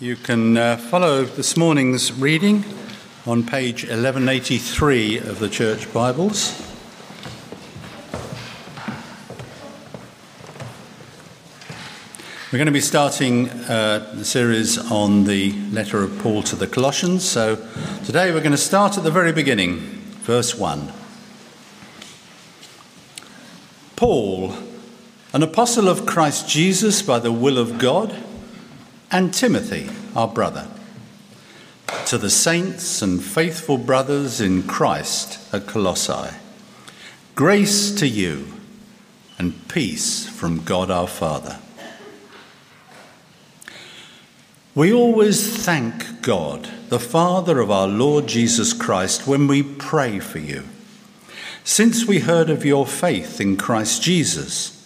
You can uh, follow this morning's reading on page 1183 of the Church Bibles. We're going to be starting uh, the series on the letter of Paul to the Colossians. So today we're going to start at the very beginning, verse 1. Paul, an apostle of Christ Jesus by the will of God and Timothy, our brother, to the saints and faithful brothers in Christ at Colossae. Grace to you and peace from God our Father. We always thank God, the Father of our Lord Jesus Christ, when we pray for you. Since we heard of your faith in Christ Jesus,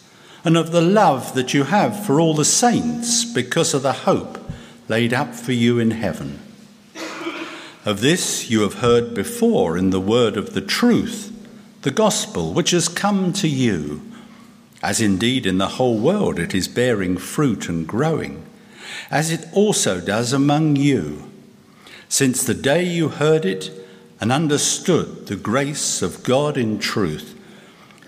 and of the love that you have for all the saints because of the hope laid up for you in heaven. Of this you have heard before in the word of the truth, the gospel which has come to you, as indeed in the whole world it is bearing fruit and growing, as it also does among you, since the day you heard it and understood the grace of God in truth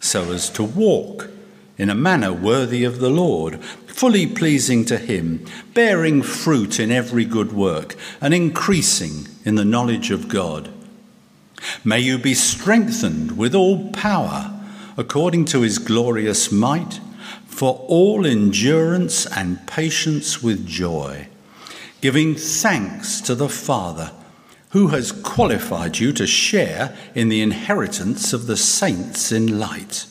so as to walk in a manner worthy of the Lord, fully pleasing to Him, bearing fruit in every good work, and increasing in the knowledge of God. May you be strengthened with all power according to His glorious might, for all endurance and patience with joy, giving thanks to the Father who has qualified you to share in the inheritance of the saints in light.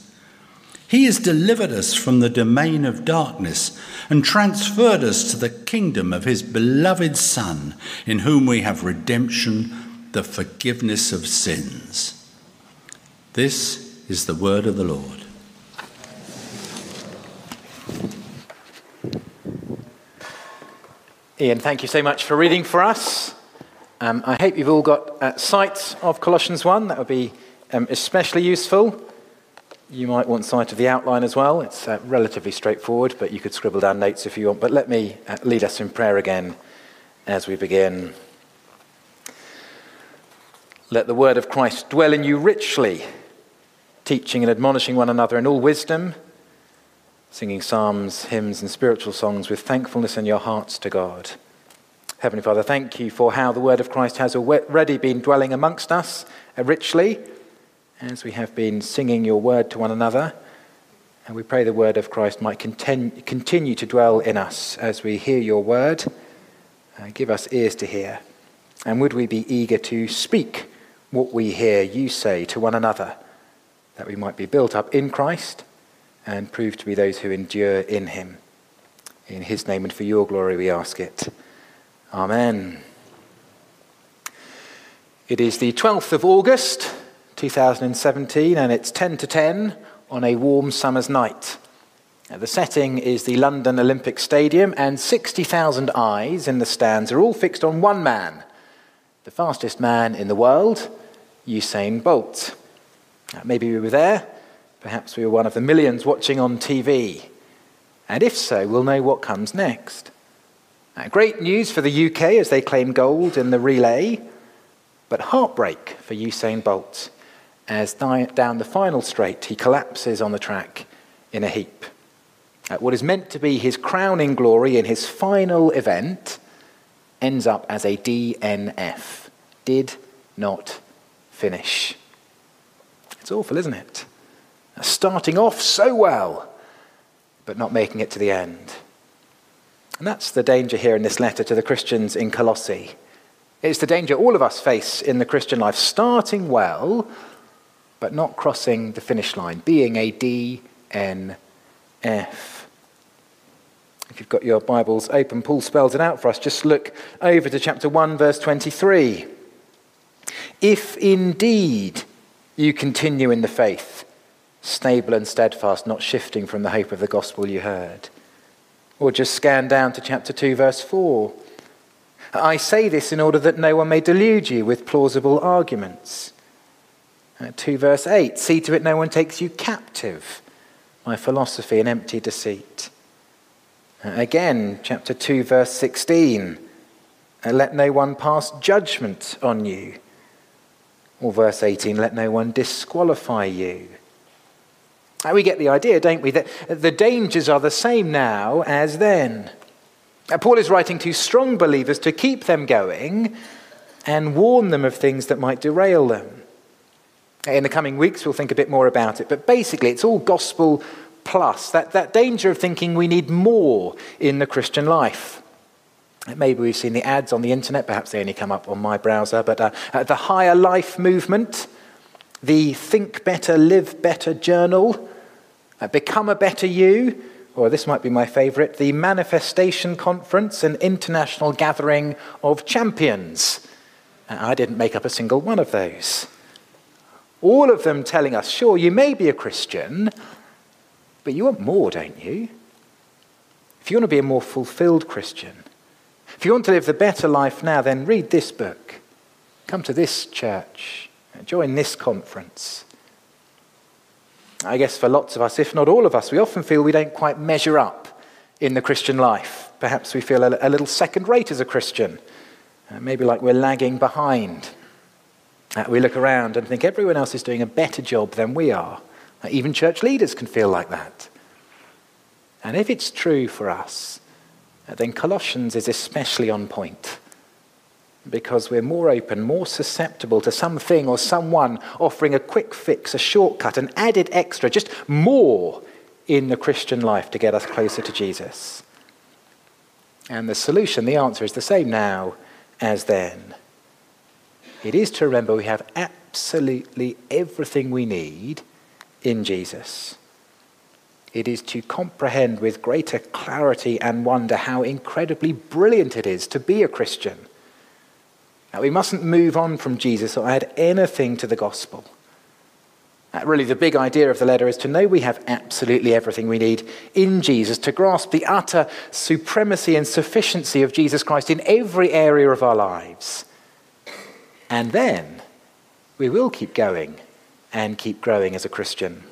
He has delivered us from the domain of darkness and transferred us to the kingdom of his beloved Son, in whom we have redemption, the forgiveness of sins. This is the word of the Lord. Ian, thank you so much for reading for us. Um, I hope you've all got uh, sight of Colossians 1. That would be um, especially useful. You might want sight of the outline as well. It's uh, relatively straightforward, but you could scribble down notes if you want. But let me uh, lead us in prayer again as we begin. Let the word of Christ dwell in you richly, teaching and admonishing one another in all wisdom, singing psalms, hymns, and spiritual songs with thankfulness in your hearts to God. Heavenly Father, thank you for how the word of Christ has already been dwelling amongst us uh, richly as we have been singing your word to one another. And we pray the word of Christ might continue to dwell in us as we hear your word. Uh, give us ears to hear. And would we be eager to speak what we hear you say to one another, that we might be built up in Christ and prove to be those who endure in him. In his name and for your glory we ask it. Amen. It is the 12th of August, 2017, and it's 10 to 10 on a warm summer's night. The setting is the London Olympic Stadium, and 60,000 eyes in the stands are all fixed on one man, the fastest man in the world, Usain Bolt. Maybe we were there, perhaps we were one of the millions watching on TV. And if so, we'll know what comes next. Uh, great news for the UK as they claim gold in the relay, but heartbreak for Usain Bolt as down the final straight he collapses on the track in a heap. Uh, what is meant to be his crowning glory in his final event ends up as a DNF. Did not finish. It's awful, isn't it? Starting off so well, but not making it to the end. And that's the danger here in this letter to the Christians in Colossae. It's the danger all of us face in the Christian life, starting well, but not crossing the finish line, being a DNF. If you've got your Bibles open, Paul spells it out for us. Just look over to chapter 1, verse 23. If indeed you continue in the faith, stable and steadfast, not shifting from the hope of the gospel you heard. Or just scan down to chapter 2, verse 4. I say this in order that no one may delude you with plausible arguments. Uh, 2 verse 8 See to it no one takes you captive by philosophy and empty deceit. Uh, again, chapter 2, verse 16 uh, Let no one pass judgment on you. Or verse 18 Let no one disqualify you. Uh, we get the idea, don't we, that the dangers are the same now as then. Uh, Paul is writing to strong believers to keep them going and warn them of things that might derail them. In the coming weeks, we'll think a bit more about it, but basically, it's all gospel plus that, that danger of thinking we need more in the Christian life. Maybe we've seen the ads on the internet, perhaps they only come up on my browser, but uh, uh, the higher life movement, the Think Better, Live Better journal, uh, Become a Better You, or this might be my favourite, the Manifestation Conference, an international gathering of champions. Uh, I didn't make up a single one of those. All of them telling us, sure, you may be a Christian, but you want more, don't you? If you want to be a more fulfilled Christian, if you want to live the better life now, then read this book. Come to this church. Join this conference. I guess for lots of us, if not all of us, we often feel we don't quite measure up in the Christian life. Perhaps we feel a, little second rate as a Christian, uh, maybe like we're lagging behind. Uh, we look around and think everyone else is doing a better job than we are. Uh, even church leaders can feel like that. And if it's true for us, then Colossians is especially on point because we're more open, more susceptible to something or someone offering a quick fix, a shortcut, an added extra, just more in the Christian life to get us closer to Jesus. And the solution, the answer is the same now as then. It is to remember we have absolutely everything we need in Jesus. It is to comprehend with greater clarity and wonder how incredibly brilliant it is to be a Christian now, we mustn't move on from Jesus or add anything to the gospel. Really, the big idea of the letter is to know we have absolutely everything we need in Jesus, to grasp the utter supremacy and sufficiency of Jesus Christ in every area of our lives. And then we will keep going and keep growing as a Christian.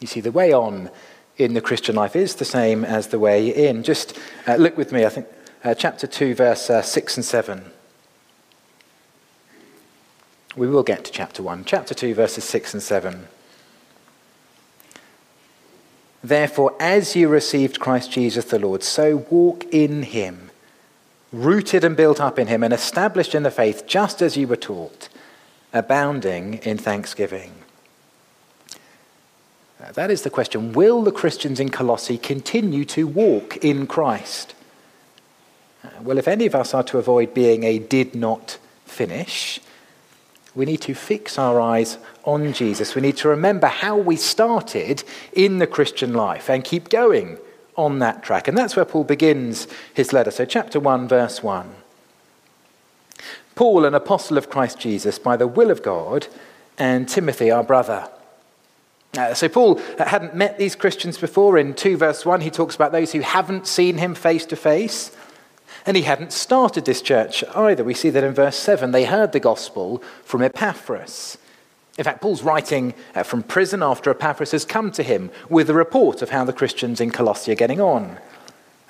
You see, the way on in the Christian life is the same as the way in. Just uh, look with me, I think, uh, chapter 2, verse uh, 6 and 7. We will get to chapter 1. Chapter 2, verses 6 and 7. Therefore, as you received Christ Jesus the Lord, so walk in him, rooted and built up in him, and established in the faith, just as you were taught, abounding in thanksgiving. That is the question. Will the Christians in Colossae continue to walk in Christ? Uh, well, if any of us are to avoid being a did not finish, we need to fix our eyes on Jesus. We need to remember how we started in the Christian life and keep going on that track. And that's where Paul begins his letter. So, chapter 1, verse 1. Paul, an apostle of Christ Jesus, by the will of God, and Timothy, our brother. Uh, so, Paul hadn't met these Christians before. In 2 verse 1, he talks about those who haven't seen him face to face. And he hadn't started this church either. We see that in verse 7. They heard the gospel from Epaphras. In fact, Paul's writing uh, from prison after Epaphras has come to him with a report of how the Christians in Colossae are getting on.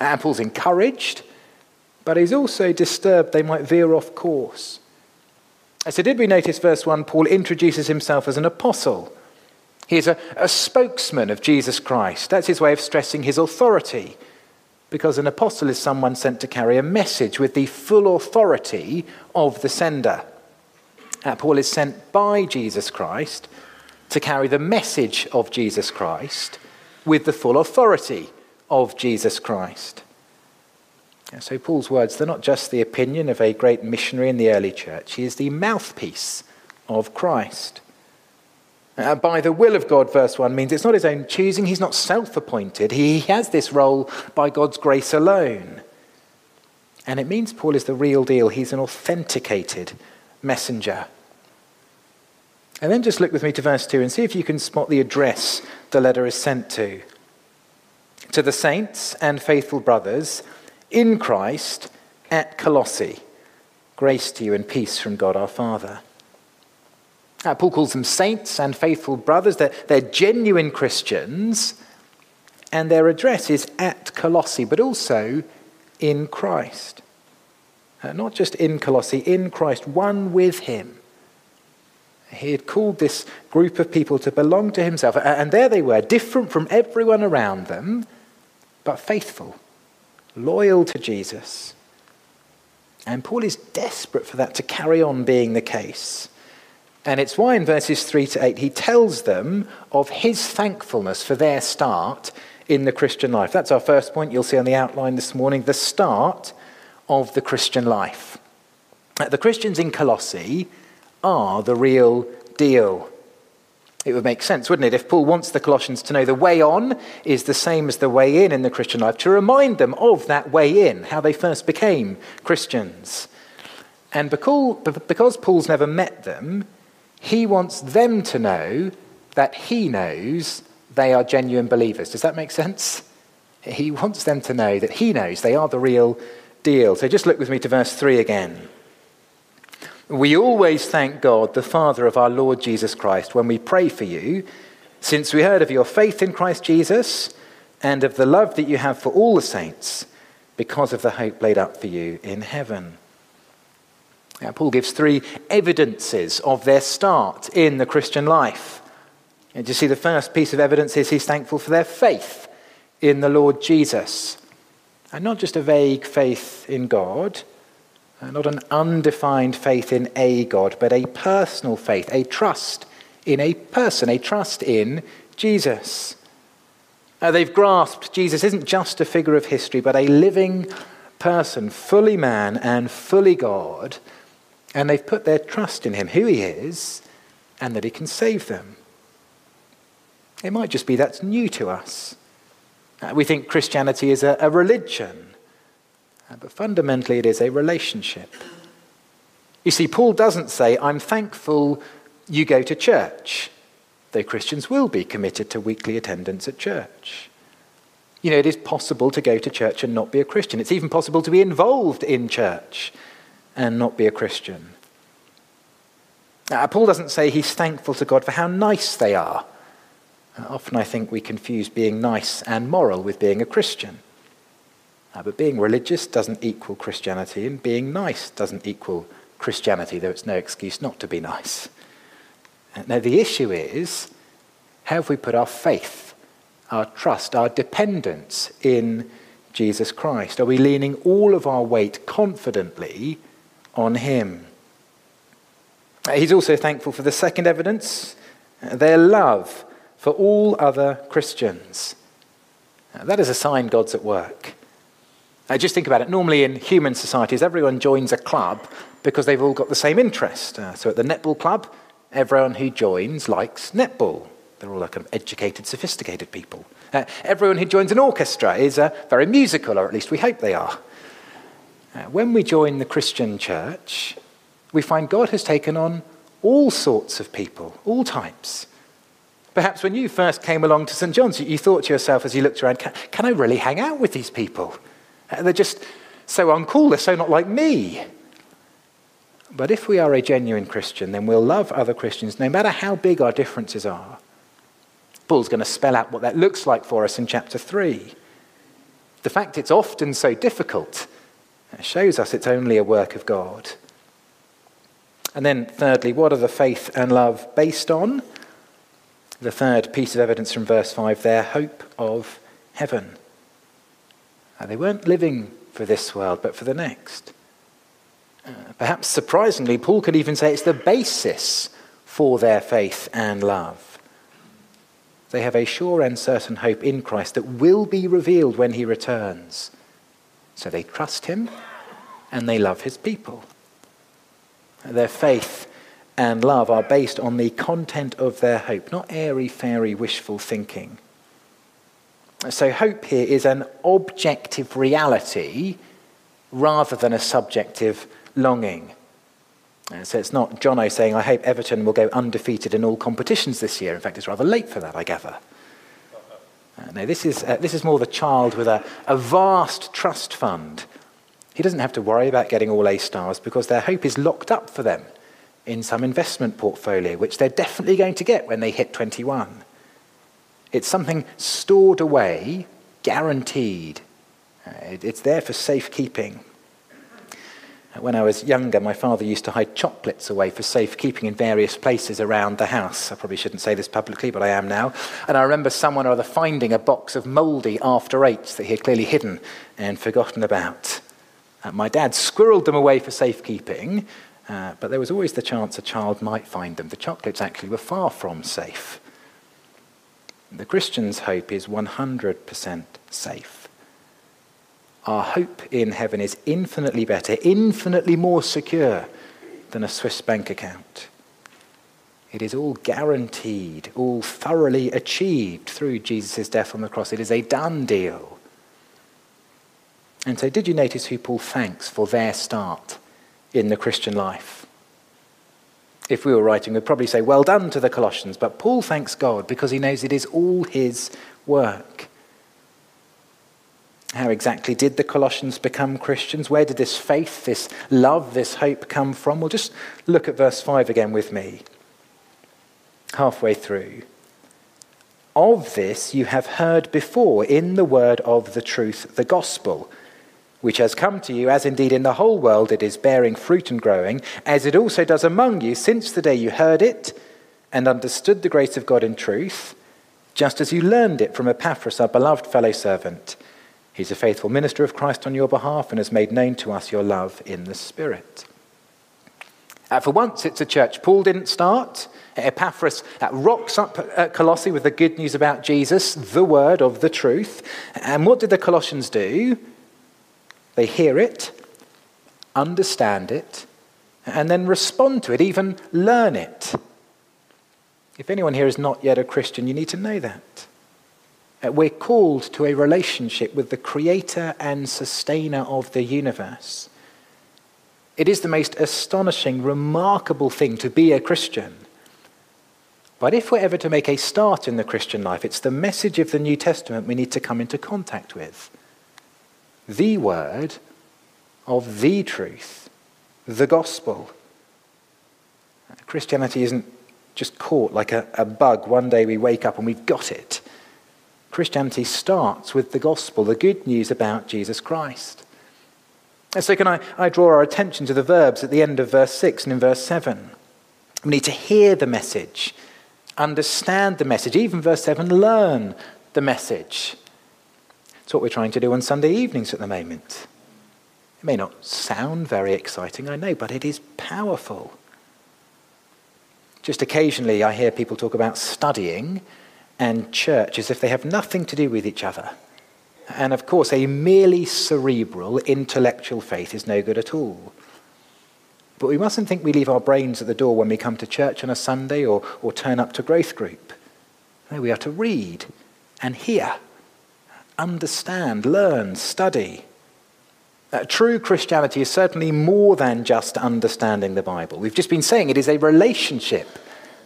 And Paul's encouraged, but he's also disturbed they might veer off course. So, did we notice verse 1? Paul introduces himself as an apostle. He is a, a spokesman of Jesus Christ. That's his way of stressing his authority because an apostle is someone sent to carry a message with the full authority of the sender. Uh, Paul is sent by Jesus Christ to carry the message of Jesus Christ with the full authority of Jesus Christ. so, Paul's words, they're not just the opinion of a great missionary in the early church, he is the mouthpiece of Christ. Uh, by the will of God, verse 1 means it's not his own choosing, he's not self appointed. He has this role by God's grace alone. And it means Paul is the real deal, he's an authenticated messenger. And then just look with me to verse 2 and see if you can spot the address the letter is sent to. To the saints and faithful brothers in Christ at Colossae, grace to you and peace from God our Father. Uh, Paul calls them saints and faithful brothers. They're, they're genuine Christians, and their address is at Colossae, but also in Christ. Uh, not just in Colossae, in Christ, one with him. He had called this group of people to belong to himself, and there they were, different from everyone around them, but faithful, loyal to Jesus. And Paul is desperate for that to carry on being the case. And it's why in verses 3 to 8 he tells them of his thankfulness for their start in the Christian life. That's our first point you'll see on the outline this morning the start of the Christian life. The Christians in Colossae are the real deal. It would make sense, wouldn't it, if Paul wants the Colossians to know the way on is the same as the way in in the Christian life, to remind them of that way in, how they first became Christians. And because Paul's never met them, he wants them to know that he knows they are genuine believers. Does that make sense? He wants them to know that he knows they are the real deal. So just look with me to verse 3 again. We always thank God, the Father of our Lord Jesus Christ, when we pray for you, since we heard of your faith in Christ Jesus and of the love that you have for all the saints, because of the hope laid up for you in heaven. Now, Paul gives three evidences of their start in the Christian life. And you see, the first piece of evidence is he's thankful for their faith in the Lord Jesus. And not just a vague faith in God, uh, not an undefined faith in a God, but a personal faith, a trust in a person, a trust in Jesus. Uh, they've grasped Jesus isn't just a figure of history, but a living person, fully man and fully God and they've put their trust in him, who he is, and that he can save them. It might just be that's new to us. Uh, we think Christianity is a, a religion, uh, but fundamentally it is a relationship. You see, Paul doesn't say, I'm thankful you go to church, though Christians will be committed to weekly attendance at church. You know, it is possible to go to church and not be a Christian. It's even possible to be involved in church and not be a Christian. Now, Paul doesn't say he's thankful to God for how nice they are. Often I think we confuse being nice and moral with being a Christian. Uh, but being religious doesn't equal Christianity, and being nice doesn't equal Christianity, though it's no excuse not to be nice. Now, the issue is have we put our faith, our trust, our dependence in Jesus Christ? Are we leaning all of our weight confidently on him. Uh, he's also thankful for the second evidence uh, their love for all other Christians. Uh, that is a sign God's at work. just think about it. Normally, in human societies, everyone joins a club because they've all got the same interest. so, at the netball club, everyone who joins likes netball. They're all kind of educated, sophisticated people. Uh, everyone who joins an orchestra is uh, very musical, or at least we hope they are. Uh, when we join the Christian church, we find God has taken on all sorts of people, all types. Perhaps when you first came along to St. John's, you thought to yourself as you looked around, can, can I really hang out with these people? Uh, they're just so uncool, they're so not like me. But if we are a genuine Christian, then we'll love other Christians no matter how big our differences are. Paul's going to spell out what that looks like for us in chapter 3. The fact it's often so difficult it shows us it's only a work of God. And then, thirdly, what are the faith and love based on? The third piece of evidence from verse 5 their hope of heaven. Now, they weren't living for this world, but for the next. Uh, perhaps surprisingly, Paul could even say it's the basis for their faith and love. They have a sure and certain hope in Christ that will be revealed when he returns. So they trust him and they love his people. Their faith and love are based on the content of their hope, not airy fairy wishful thinking. So, hope here is an objective reality rather than a subjective longing. So, it's not Jono saying, I hope Everton will go undefeated in all competitions this year. In fact, it's rather late for that, I gather. Uh, no, this is, uh, this is more the child with a, a vast trust fund. He doesn't have to worry about getting all A stars because their hope is locked up for them in some investment portfolio, which they're definitely going to get when they hit 21. It's something stored away, guaranteed. Uh, it's there for safekeeping. When I was younger, my father used to hide chocolates away for safekeeping in various places around the house. I probably shouldn't say this publicly, but I am now. And I remember someone or other finding a box of mouldy after eights that he had clearly hidden and forgotten about. Uh, my dad squirreled them away for safekeeping, uh, but there was always the chance a child might find them. The chocolates actually were far from safe. The Christian's hope is 100% safe. Our hope in heaven is infinitely better, infinitely more secure than a Swiss bank account. It is all guaranteed, all thoroughly achieved through Jesus' death on the cross. It is a done deal. And so, did you notice who Paul thanks for their start in the Christian life? if we were writing, we'd probably say, Well done to the Colossians. But Paul thanks God because he knows it is all his work. How exactly did the Colossians become Christians? Where did this faith, this love, this hope come from? Well, just look at verse 5 again with me. Halfway through. Of this you have heard before in the word of the truth, the gospel which has come to you, as indeed in the whole world it is bearing fruit and growing, as it also does among you since the day you heard it and understood the grace of God in truth, just as you learned it from Epaphras, our beloved fellow servant. He's a faithful minister of Christ on your behalf and has made known to us your love in the Spirit. Uh, for once, it's a church Paul didn't start. Epaphras uh, rocks up at Colossae with the good news about Jesus, the word of the truth. And what did the Colossians do? They hear it, understand it, and then respond to it, even learn it. If anyone here is not yet a Christian, you need to know that. Uh, we're called to a relationship with the creator and sustainer of the universe. It is the most astonishing, remarkable thing to be a Christian. But if we're ever to make a start in the Christian life, it's the message of the New Testament we need to come into contact with the word of the truth, the gospel. Christianity isn't just caught like a, a bug. One day we wake up and we've got it. Christianity starts with the gospel, the good news about Jesus Christ. And so, can I, I draw our attention to the verbs at the end of verse 6 and in verse 7? We need to hear the message, understand the message, even verse 7, learn the message. It's what we're trying to do on Sunday evenings at the moment. It may not sound very exciting, I know, but it is powerful. Just occasionally, I hear people talk about studying and church as if they have nothing to do with each other. And of course, a merely cerebral, intellectual faith is no good at all. But we mustn't think we leave our brains at the door when we come to church on a Sunday or, or turn up to growth group. No, we are to read and hear understand, learn, study. Uh, true Christianity is certainly more than just understanding the Bible. We've just been saying it is a relationship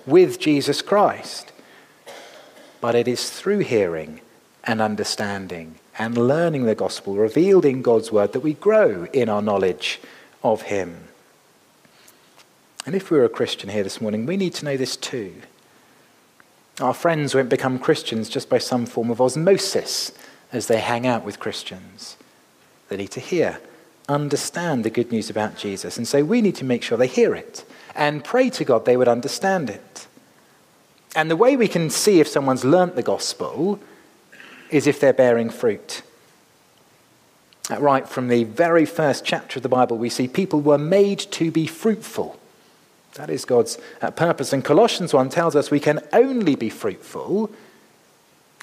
with Jesus Christ. But it is through hearing and understanding and learning the gospel revealed in God's word that we grow in our knowledge of Him. And if we're a Christian here this morning, we need to know this too. Our friends won't become Christians just by some form of osmosis as they hang out with Christians. They need to hear, understand the good news about Jesus. And so we need to make sure they hear it and pray to God they would understand it. And the way we can see if someone's learnt the gospel is if they're bearing fruit. Right from the very first chapter of the Bible, we see people were made to be fruitful. That is God's uh, purpose. And Colossians 1 tells us we can only be fruitful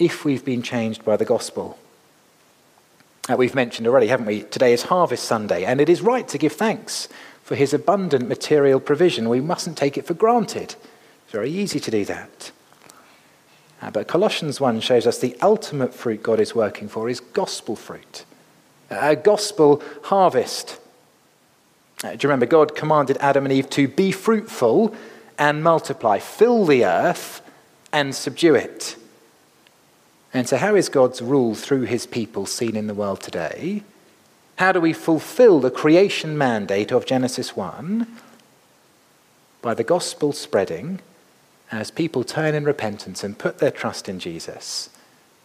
if we've been changed by the gospel. Uh, we've mentioned already, haven't we? Today is Harvest Sunday, and it is right to give thanks for his abundant material provision. We mustn't take it for granted. It's very easy to do that. Uh, but Colossians 1 shows us the ultimate fruit God is working for is gospel fruit, a gospel harvest. Uh, do you remember God commanded Adam and Eve to be fruitful and multiply, fill the earth and subdue it? And so, how is God's rule through his people seen in the world today? How do we fulfill the creation mandate of Genesis 1? By the gospel spreading as people turn in repentance and put their trust in Jesus,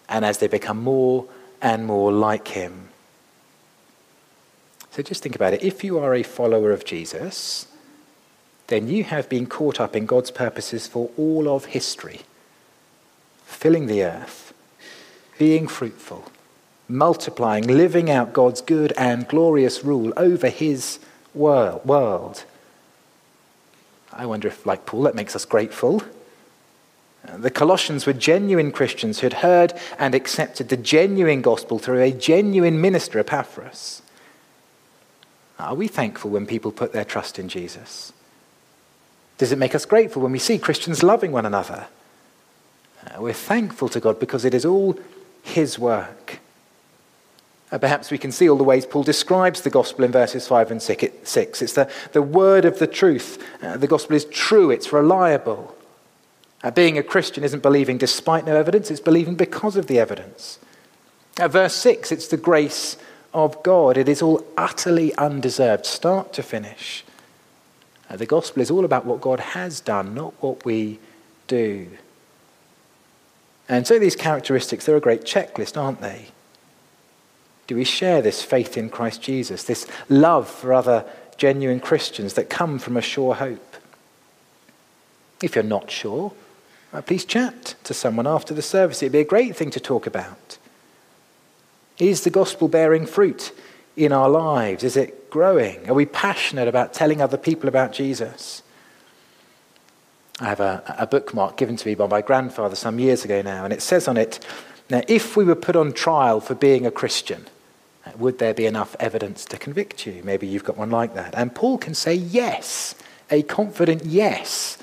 and as they become more and more like him. So just think about it. If you are a follower of Jesus, then you have been caught up in God's purposes for all of history, filling the earth, being fruitful, multiplying, living out God's good and glorious rule over his world. I wonder if, like Paul, that makes us grateful the Colossians were genuine Christians who had heard and accepted the genuine gospel through a genuine minister, Epaphras. Are we thankful when people put their trust in Jesus? Does it make us grateful when we see Christians loving one another? Uh, we're thankful to God because it is all His work. Uh, perhaps we can see all the ways Paul describes the gospel in verses 5 and 6. It's the, the word of the truth. Uh, the gospel is true, it's reliable. Uh, being a Christian isn't believing despite no evidence, it's believing because of the evidence. At verse 6, it's the grace of God. It is all utterly undeserved, start to finish. Uh, the gospel is all about what God has done, not what we do. And so these characteristics, they're a great checklist, aren't they? Do we share this faith in Christ Jesus, this love for other genuine Christians that come from a sure hope? If you're not sure, please chat to someone after the service. It'd be a great thing to talk about. Is the gospel bearing fruit in our lives? Is it growing? Are we passionate about telling other people about Jesus? I have a, a bookmark given to me by my grandfather some years ago now, and it says on it Now, if we were put on trial for being a Christian, would there be enough evidence to convict you? Maybe you've got one like that. And Paul can say yes, a confident yes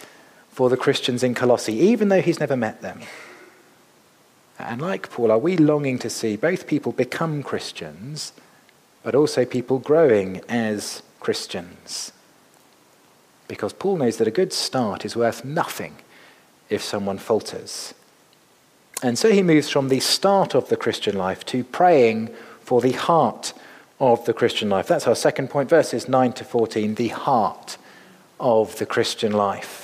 for the Christians in Colossae, even though he's never met them. And like Paul, are we longing to see both people become Christians, but also people growing as Christians? Because Paul knows that a good start is worth nothing if someone falters. And so he moves from the start of the Christian life to praying for the heart of the Christian life. That's our second point, verses 9 to 14, the heart of the Christian life.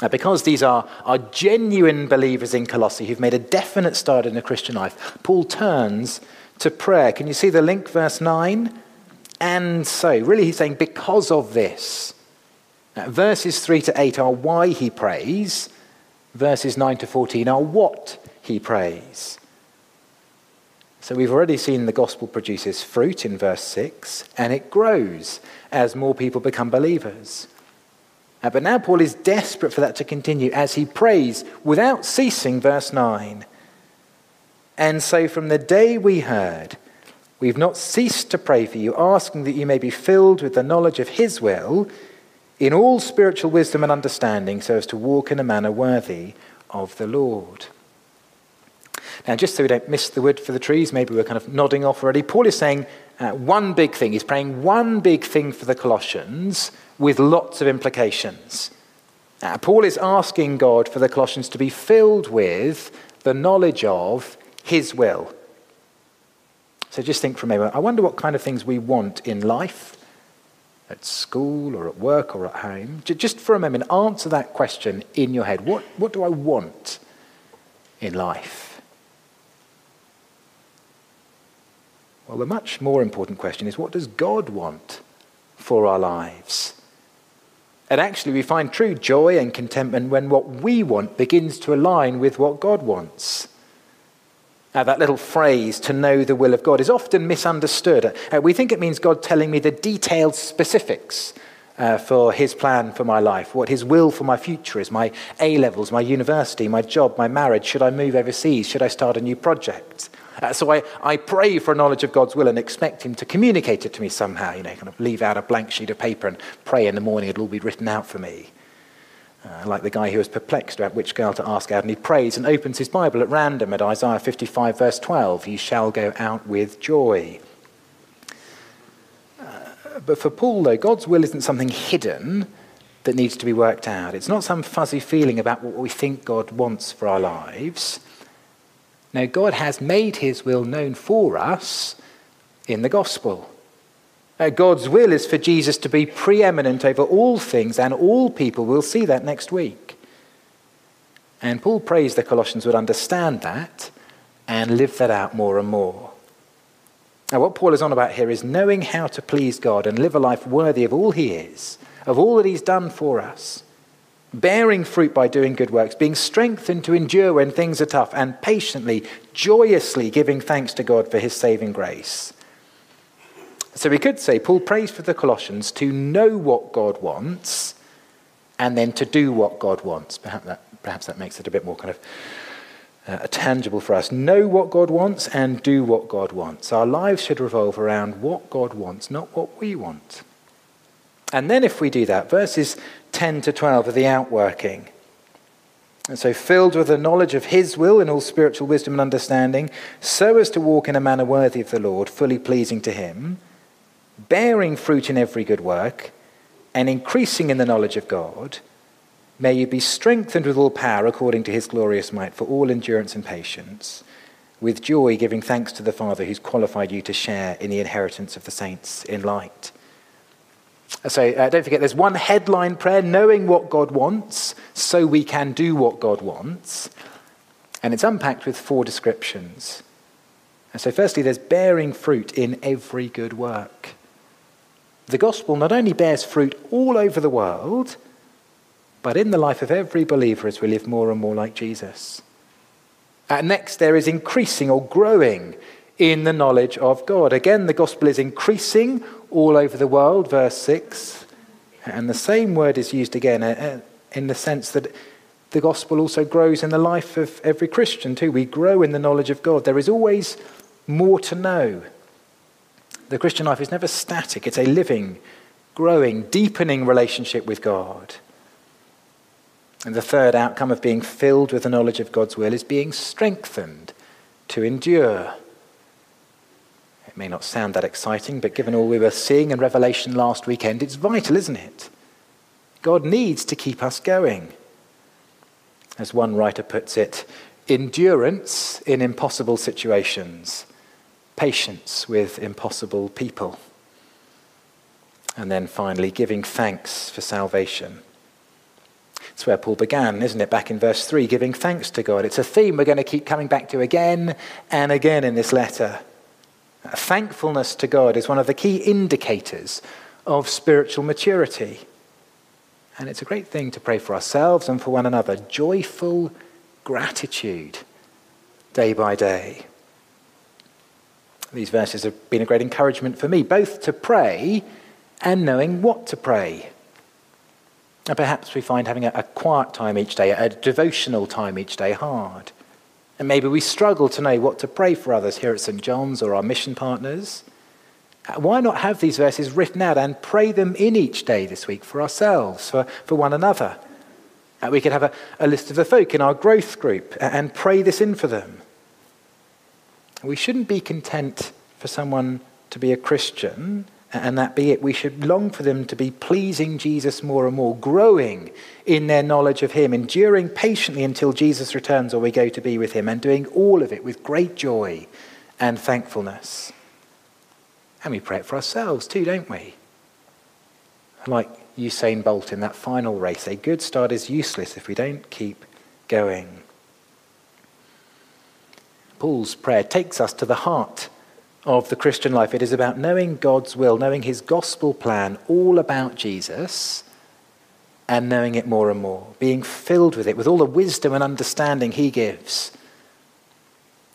Uh, because these are, are genuine believers in Colossae who've made a definite start in the Christian life, Paul turns to prayer. Can you see the link, verse 9? And so, really, he's saying, because of this. Now, verses 3 to 8 are why he prays, verses 9 to 14 are what he prays. So, we've already seen the gospel produces fruit in verse 6, and it grows as more people become believers. Uh, but now Paul is desperate for that to continue as he prays without ceasing, verse 9. And so from the day we heard, we've not ceased to pray for you, asking that you may be filled with the knowledge of his will in all spiritual wisdom and understanding, so as to walk in a manner worthy of the Lord. Now, just so we don't miss the wood for the trees, maybe we're kind of nodding off already. Paul is saying uh, one big thing. He's praying one big thing for the Colossians with lots of implications. Uh, Paul is asking God for the Colossians to be filled with the knowledge of his will. So just think for a moment. I wonder what kind of things we want in life, at school or at work or at home. Just for a moment, answer that question in your head. What, what do I want in life? Well, the much more important question is what does God want for our lives? And actually, we find true joy and contentment when what we want begins to align with what God wants. Now, that little phrase, to know the will of God, is often misunderstood. Uh, we think it means God telling me the detailed specifics uh, for his plan for my life, what his will for my future is, my A levels, my university, my job, my marriage. Should I move overseas? Should I start a new project? Uh, so I, I pray for a knowledge of God's will and expect Him to communicate it to me somehow. You know, kind of leave out a blank sheet of paper and pray in the morning, it'll all be written out for me. Uh, like the guy who was perplexed about which girl to ask out, and he prays and opens his Bible at random at Isaiah 55, verse 12 You shall go out with joy. Uh, but for Paul, though, God's will isn't something hidden that needs to be worked out. It's not some fuzzy feeling about what we think God wants for our lives. No, God has made his will known for us in the gospel. Uh, God's will is for Jesus to be preeminent over all things and all people. We'll see that next week. And Paul prays the Colossians would understand that and live that out more and more. Now, what Paul is on about here is knowing how to please God and live a life worthy of all he is, of all that he's done for us bearing fruit by doing good works, being strengthened to endure when things are tough, and patiently, joyously giving thanks to God for his saving grace. So we could say Paul prays for the Colossians to know what God wants and then to do what God wants. Perhaps that, perhaps that makes it a bit more kind of uh, tangible for us. Know what God wants and do what God wants. Our lives should revolve around what God wants, not what we want. And then, if we do that, verses 10 to 12 are the outworking. And so, filled with the knowledge of His will in all spiritual wisdom and understanding, so as to walk in a manner worthy of the Lord, fully pleasing to Him, bearing fruit in every good work, and increasing in the knowledge of God, may you be strengthened with all power according to His glorious might for all endurance and patience, with joy giving thanks to the Father who's qualified you to share in the inheritance of the saints in light. So uh, don't forget, there's one headline prayer knowing what God wants so we can do what God wants. And it's unpacked with four descriptions. And so, firstly, there's bearing fruit in every good work. The gospel not only bears fruit all over the world, but in the life of every believer as we live more and more like Jesus. And next, there is increasing or growing in the knowledge of God. Again, the gospel is increasing all over the world, verse 6. And the same word is used again uh, uh, in the sense that the gospel also grows in the life of every Christian too. We grow in the knowledge of God. There is always more to know. The Christian life is never static, it's a living, growing, deepening relationship with God. And the third outcome of being filled with the knowledge of God's will is being strengthened to endure may not sound that exciting, but given all we were seeing in Revelation last weekend, it's vital, isn't it? God needs to keep us going. As one writer puts it, endurance in impossible situations, patience with impossible people. And then finally, giving thanks for salvation. It's where Paul began, isn't it? Back in verse 3, giving thanks to God. It's a theme we're going to keep coming back to again and again in this letter. Thankfulness to God is one of the key indicators of spiritual maturity. And it's a great thing to pray for ourselves and for one another. Joyful gratitude day by day. These verses have been a great encouragement for me, both to pray and knowing what to pray. And perhaps we find having a, a quiet time each day, a devotional time each day hard. And maybe we struggle to know what to pray for others here at St. John's or our mission partners. Uh, why not have these verses written out and pray them in each day this week for ourselves, for, for one another? Uh, we could have a, a list of the folk in our growth group and pray this in for them. We shouldn't be content for someone to be a Christian and that be it. We should long for them to be pleasing Jesus more and more, growing in their knowledge of Him, enduring patiently until Jesus returns or we go to be with Him, and doing all of it with great joy and thankfulness. And we pray it for ourselves too, don't we? Like Usain Bolt in that final race, a good start is useless if we don't keep going. Paul's prayer takes us to the heart of the Christian life. It is about knowing God's will, knowing his gospel plan, all about Jesus, and knowing it more and more, being filled with it, with all the wisdom and understanding he gives.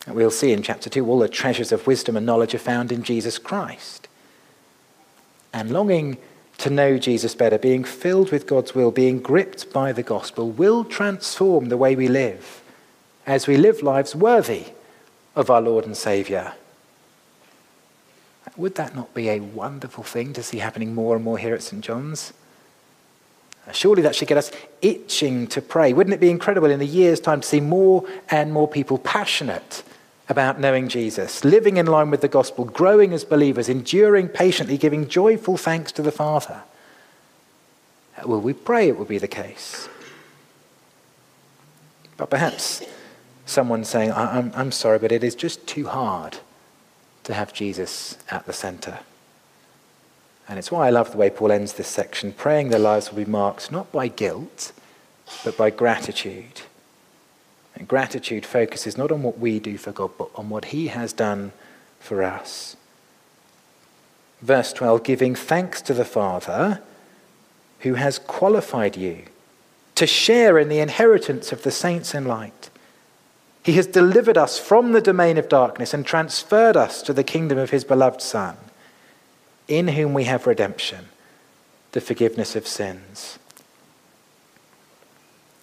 We'll see in chapter 2 all the treasures of wisdom and knowledge are found in Jesus Christ. And longing to know Jesus better, being filled with God's will, being gripped by the gospel, will transform the way we live as we live lives worthy of our Lord and Saviour. Would that not be a wonderful thing to see happening more and more here at St. John's? Surely that should get us itching to pray. Wouldn't it be incredible in a year's time to see more and more people passionate about knowing Jesus, living in line with the gospel, growing as believers, enduring patiently, giving joyful thanks to the Father? Well, we pray it will be the case. But perhaps someone saying, I'm, I'm sorry, but it is just too hard to have Jesus at the center. And it's why I love the way Paul ends this section praying their lives will be marked not by guilt, but by gratitude. And gratitude focuses not on what we do for God, but on what He has done for us. Verse 12 giving thanks to the Father who has qualified you to share in the inheritance of the saints in light. He has delivered us from the domain of darkness and transferred us to the kingdom of His beloved Son in whom we have redemption, the forgiveness of sins.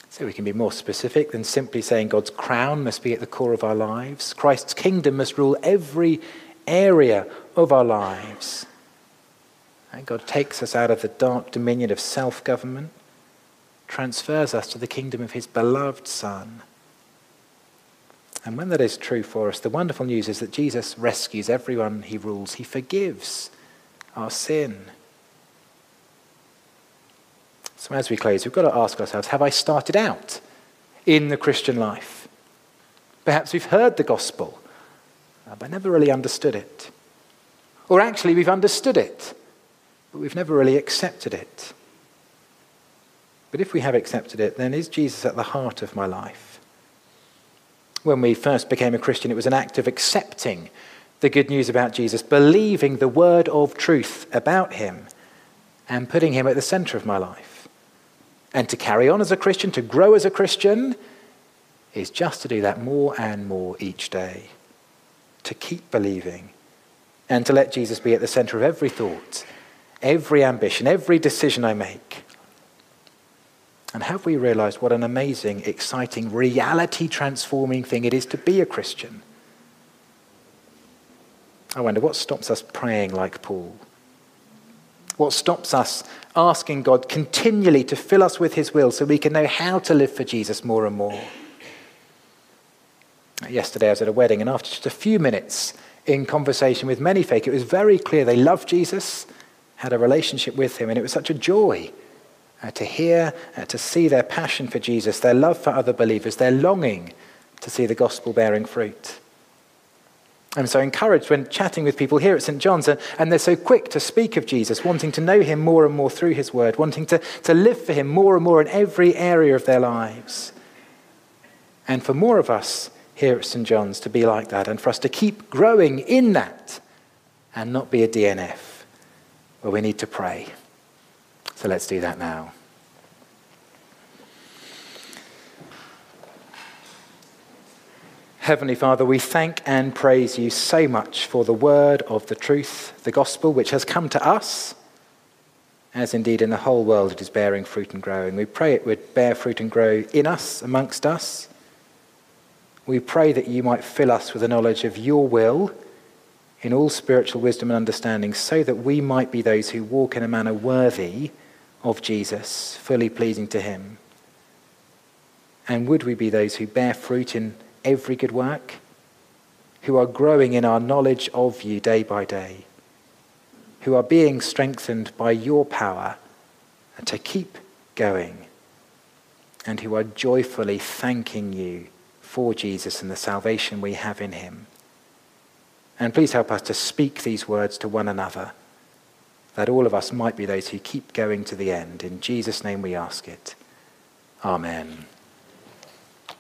So we can be more specific than simply saying God's crown must be at the core of our lives. Christ's kingdom must rule every area of our lives. And God takes us out of the dark dominion of self government, transfers us to the kingdom of his beloved Son. And when that is true for us, the wonderful news is that Jesus rescues everyone he rules. He forgives our sin. So, as we close, we've got to ask ourselves have I started out in the Christian life? Perhaps we've heard the gospel, uh, but never really understood it. Or actually, we've understood it, but we've never really accepted it. But if we have accepted it, then is Jesus at the heart of my life? When we first became a Christian, it was an act of accepting the good news about Jesus, believing the word of truth about him, and putting him at the center of my life. And to carry on as a Christian, to grow as a Christian, is just to do that more and more each day. To keep believing, and to let Jesus be at the center of every thought, every ambition, every decision I make. And have we realized what an amazing, exciting, reality transforming thing it is to be a Christian? I wonder what stops us praying like Paul? What stops us asking God continually to fill us with His will so we can know how to live for Jesus more and more? Yesterday I was at a wedding, and after just a few minutes in conversation with many folk, it was very clear they loved Jesus, had a relationship with Him, and it was such a joy uh, to hear, uh, to see their passion for Jesus, their love for other believers, their longing to see the gospel bearing fruit. I'm so encouraged when chatting with people here at St. John's, and, and, they're so quick to speak of Jesus, wanting to know him more and more through his word, wanting to, to live for him more and more in every area of their lives. And for more of us here at St. John's to be like that, and for us to keep growing in that and not be a DNF, where we need to pray. So let's do that now. Heavenly Father, we thank and praise you so much for the word of the truth, the gospel, which has come to us, as indeed in the whole world it is bearing fruit and growing. We pray it would bear fruit and grow in us, amongst us. We pray that you might fill us with a knowledge of your will in all spiritual wisdom and understanding, so that we might be those who walk in a manner worthy of Jesus, fully pleasing to him. And would we be those who bear fruit in every good work, who are growing in our knowledge of you day by day, who are being strengthened by your power to keep going, and who are joyfully thanking you for Jesus and the salvation we have in him. And please help us to speak these words to one another, that all of us might be those who keep going to the end. In Jesus' name we ask it. Amen.